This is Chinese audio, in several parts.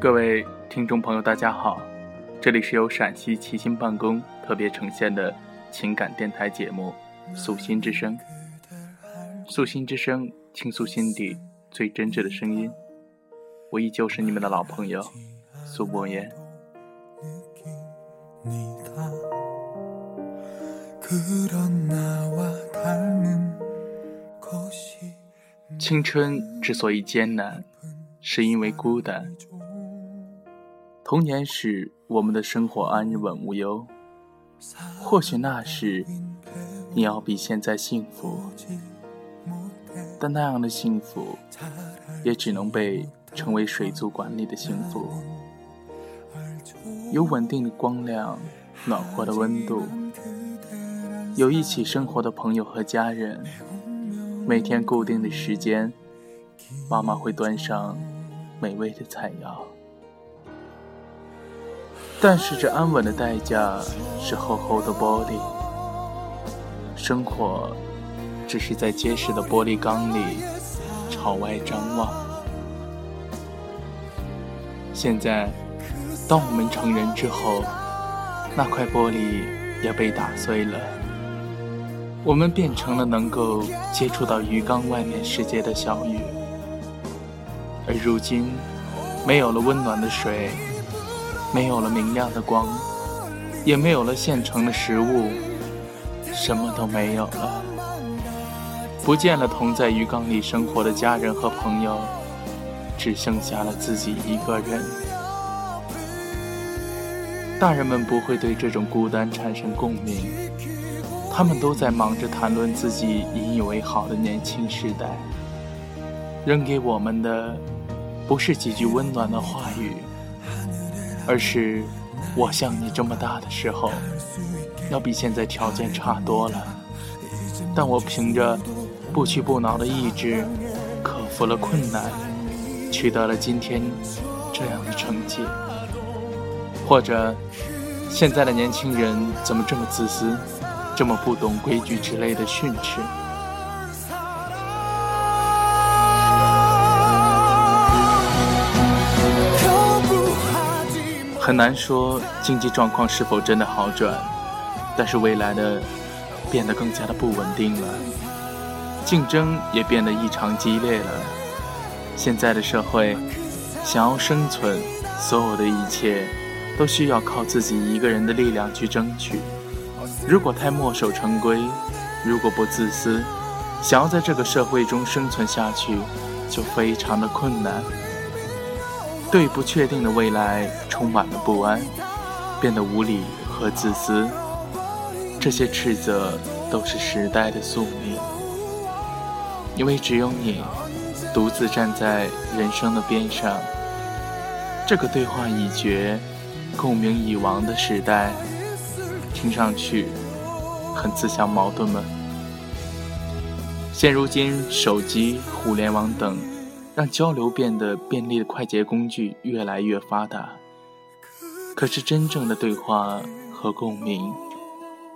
各位听众朋友，大家好，这里是由陕西齐心办公特别呈现的情感电台节目《素心之声》。素心之声，倾诉心底最真挚的声音。我依旧是你们的老朋友苏博言。青春之所以艰难，是因为孤单。童年时，我们的生活安稳无忧。或许那时，你要比现在幸福，但那样的幸福，也只能被称为水族馆里的幸福。有稳定的光亮，暖和的温度，有一起生活的朋友和家人。每天固定的时间，妈妈会端上美味的菜肴。但是这安稳的代价是厚厚的玻璃，生活只是在结实的玻璃缸里朝外张望。现在，当我们成人之后，那块玻璃也被打碎了，我们变成了能够接触到鱼缸外面世界的小鱼，而如今，没有了温暖的水。没有了明亮的光，也没有了现成的食物，什么都没有了。不见了同在鱼缸里生活的家人和朋友，只剩下了自己一个人。大人们不会对这种孤单产生共鸣，他们都在忙着谈论自己引以为豪的年轻时代，扔给我们的不是几句温暖的话语。而是我像你这么大的时候，要比现在条件差多了。但我凭着不屈不挠的意志，克服了困难，取得了今天这样的成绩。或者，现在的年轻人怎么这么自私，这么不懂规矩之类的训斥？很难说经济状况是否真的好转，但是未来的变得更加的不稳定了，竞争也变得异常激烈了。现在的社会，想要生存，所有的一切都需要靠自己一个人的力量去争取。如果太墨守成规，如果不自私，想要在这个社会中生存下去，就非常的困难。对不确定的未来充满了不安，变得无理和自私。这些斥责都是时代的宿命，因为只有你独自站在人生的边上。这个对话已绝、共鸣已亡的时代，听上去很自相矛盾吗？现如今，手机、互联网等。让交流变得便利的快捷工具越来越发达，可是真正的对话和共鸣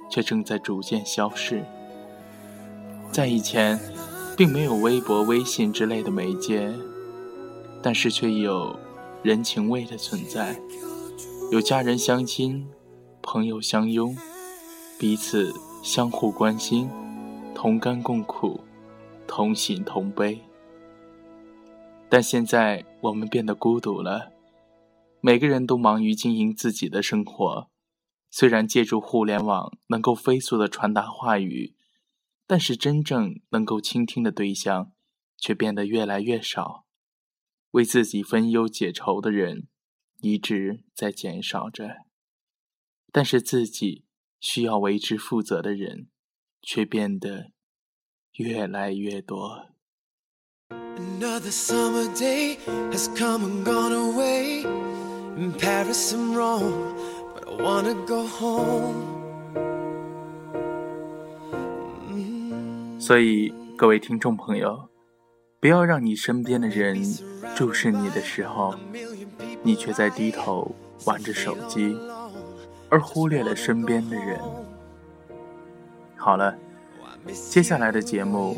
却正在逐渐消失。在以前，并没有微博、微信之类的媒介，但是却有人情味的存在，有家人相亲、朋友相拥，彼此相互关心，同甘共苦，同喜同悲。但现在我们变得孤独了，每个人都忙于经营自己的生活。虽然借助互联网能够飞速的传达话语，但是真正能够倾听的对象却变得越来越少。为自己分忧解愁的人一直在减少着，但是自己需要为之负责的人却变得越来越多。Another summer day has come and gone away in Paris and Rome, but I wanna go home. 所以，各位听众朋友，不要让你身边的人注视你的时候，你却在低头玩着手机，而忽略了身边的人。好了，接下来的节目，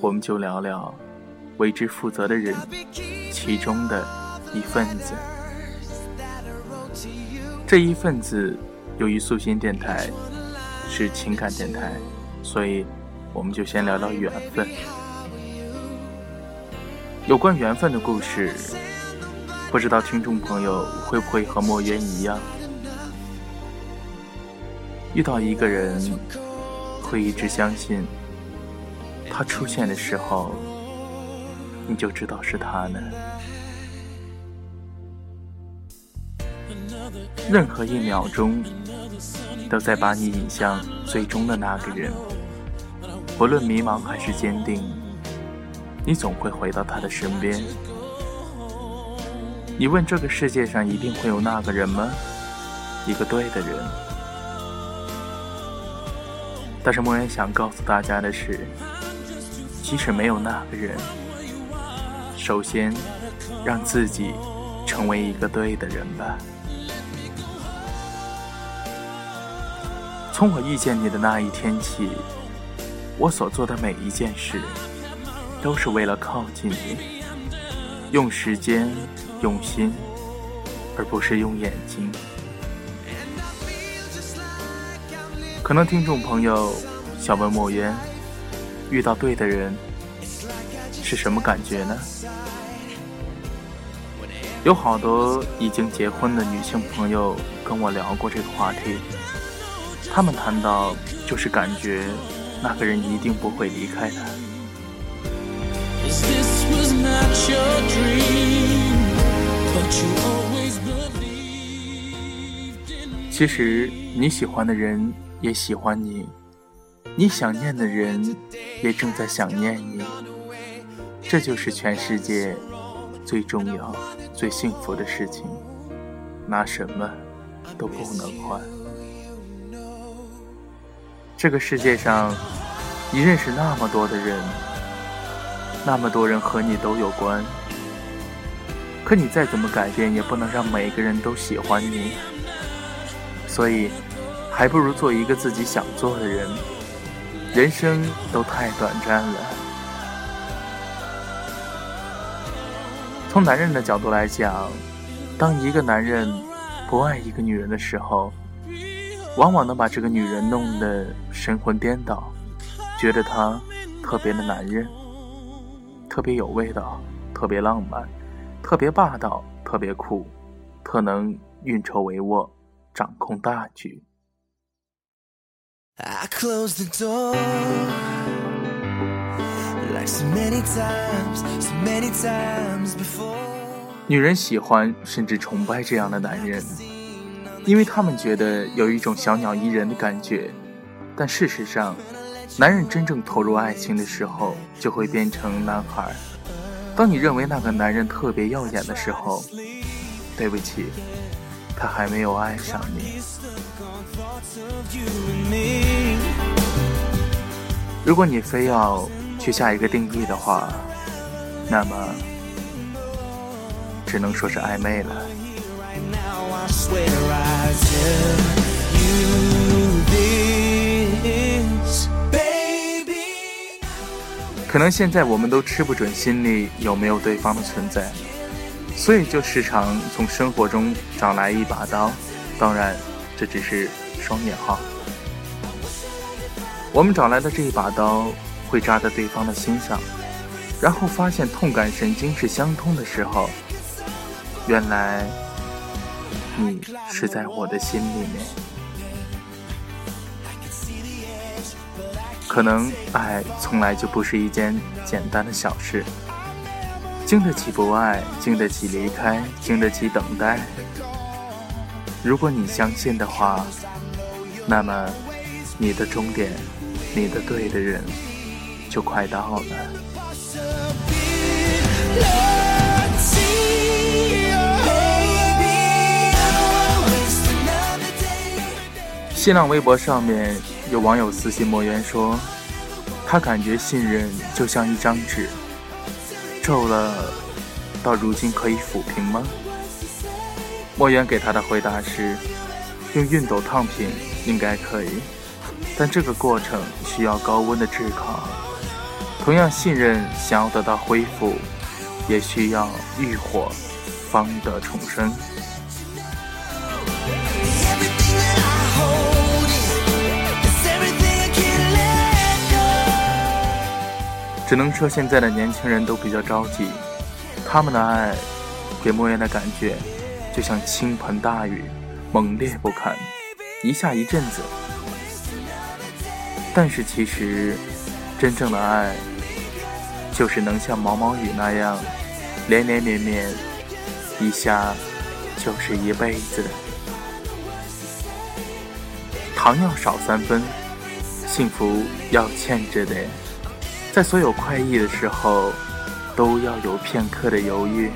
我们就聊聊。为之负责的人，其中的一份子。这一份子，由于素心电台是情感电台，所以我们就先聊聊缘分。有关缘分的故事，不知道听众朋友会不会和墨渊一样，遇到一个人，会一直相信，他出现的时候，你就知道是他呢。任何一秒钟，都在把你引向最终的那个人。不论迷茫还是坚定，你总会回到他的身边。你问这个世界上一定会有那个人吗？一个对的人。但是莫言想告诉大家的是，即使没有那个人，首先让自己成为一个对的人吧。从我遇见你的那一天起，我所做的每一件事，都是为了靠近你，用时间，用心，而不是用眼睛。可能听众朋友想问莫言，遇到对的人是什么感觉呢？有好多已经结婚的女性朋友跟我聊过这个话题。他们谈到，就是感觉那个人一定不会离开他。其实你喜欢的人也喜欢你，你想念的人也正在想念你，这就是全世界最重要、最幸福的事情，拿什么都不能换。这个世界上，你认识那么多的人，那么多人和你都有关，可你再怎么改变，也不能让每个人都喜欢你。所以，还不如做一个自己想做的人。人生都太短暂了。从男人的角度来讲，当一个男人不爱一个女人的时候，往往能把这个女人弄得神魂颠倒，觉得她特别的男人，特别有味道，特别浪漫，特别霸道，特别酷，特能运筹帷幄，掌控大局。女人喜欢甚至崇拜这样的男人。因为他们觉得有一种小鸟依人的感觉，但事实上，男人真正投入爱情的时候，就会变成男孩。当你认为那个男人特别耀眼的时候，对不起，他还没有爱上你。如果你非要去下一个定义的话，那么只能说是暧昧了。可能现在我们都吃不准心里有没有对方的存在，所以就时常从生活中找来一把刀。当然，这只是双引号。我们找来的这一把刀会扎在对方的心上，然后发现痛感神经是相通的时候，原来。你是在我的心里面，可能爱从来就不是一件简单的小事，经得起不爱，经得起离开，经得起等待。如果你相信的话，那么你的终点，你的对的人，就快到了。新浪微博上面有网友私信莫言说：“他感觉信任就像一张纸，皱了，到如今可以抚平吗？”莫言给他的回答是：“用熨斗烫平应该可以，但这个过程需要高温的炙烤。同样信任想要得到恢复，也需要浴火方得重生。只能说现在的年轻人都比较着急，他们的爱给莫言的感觉就像倾盆大雨，猛烈不堪，一下一阵子。但是其实真正的爱。就是能像毛毛雨那样连连绵绵，一下就是一辈子。糖要少三分，幸福要欠着的。在所有快意的时候，都要有片刻的犹豫。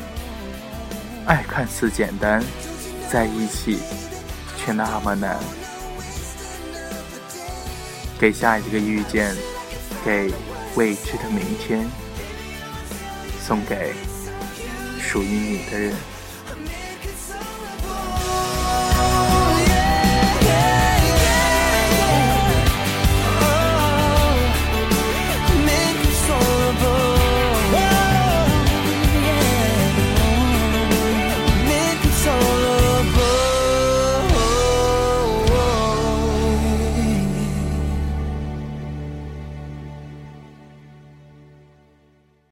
爱看似简单，在一起却那么难。给下一个遇见，给未知的明天，送给属于你的人。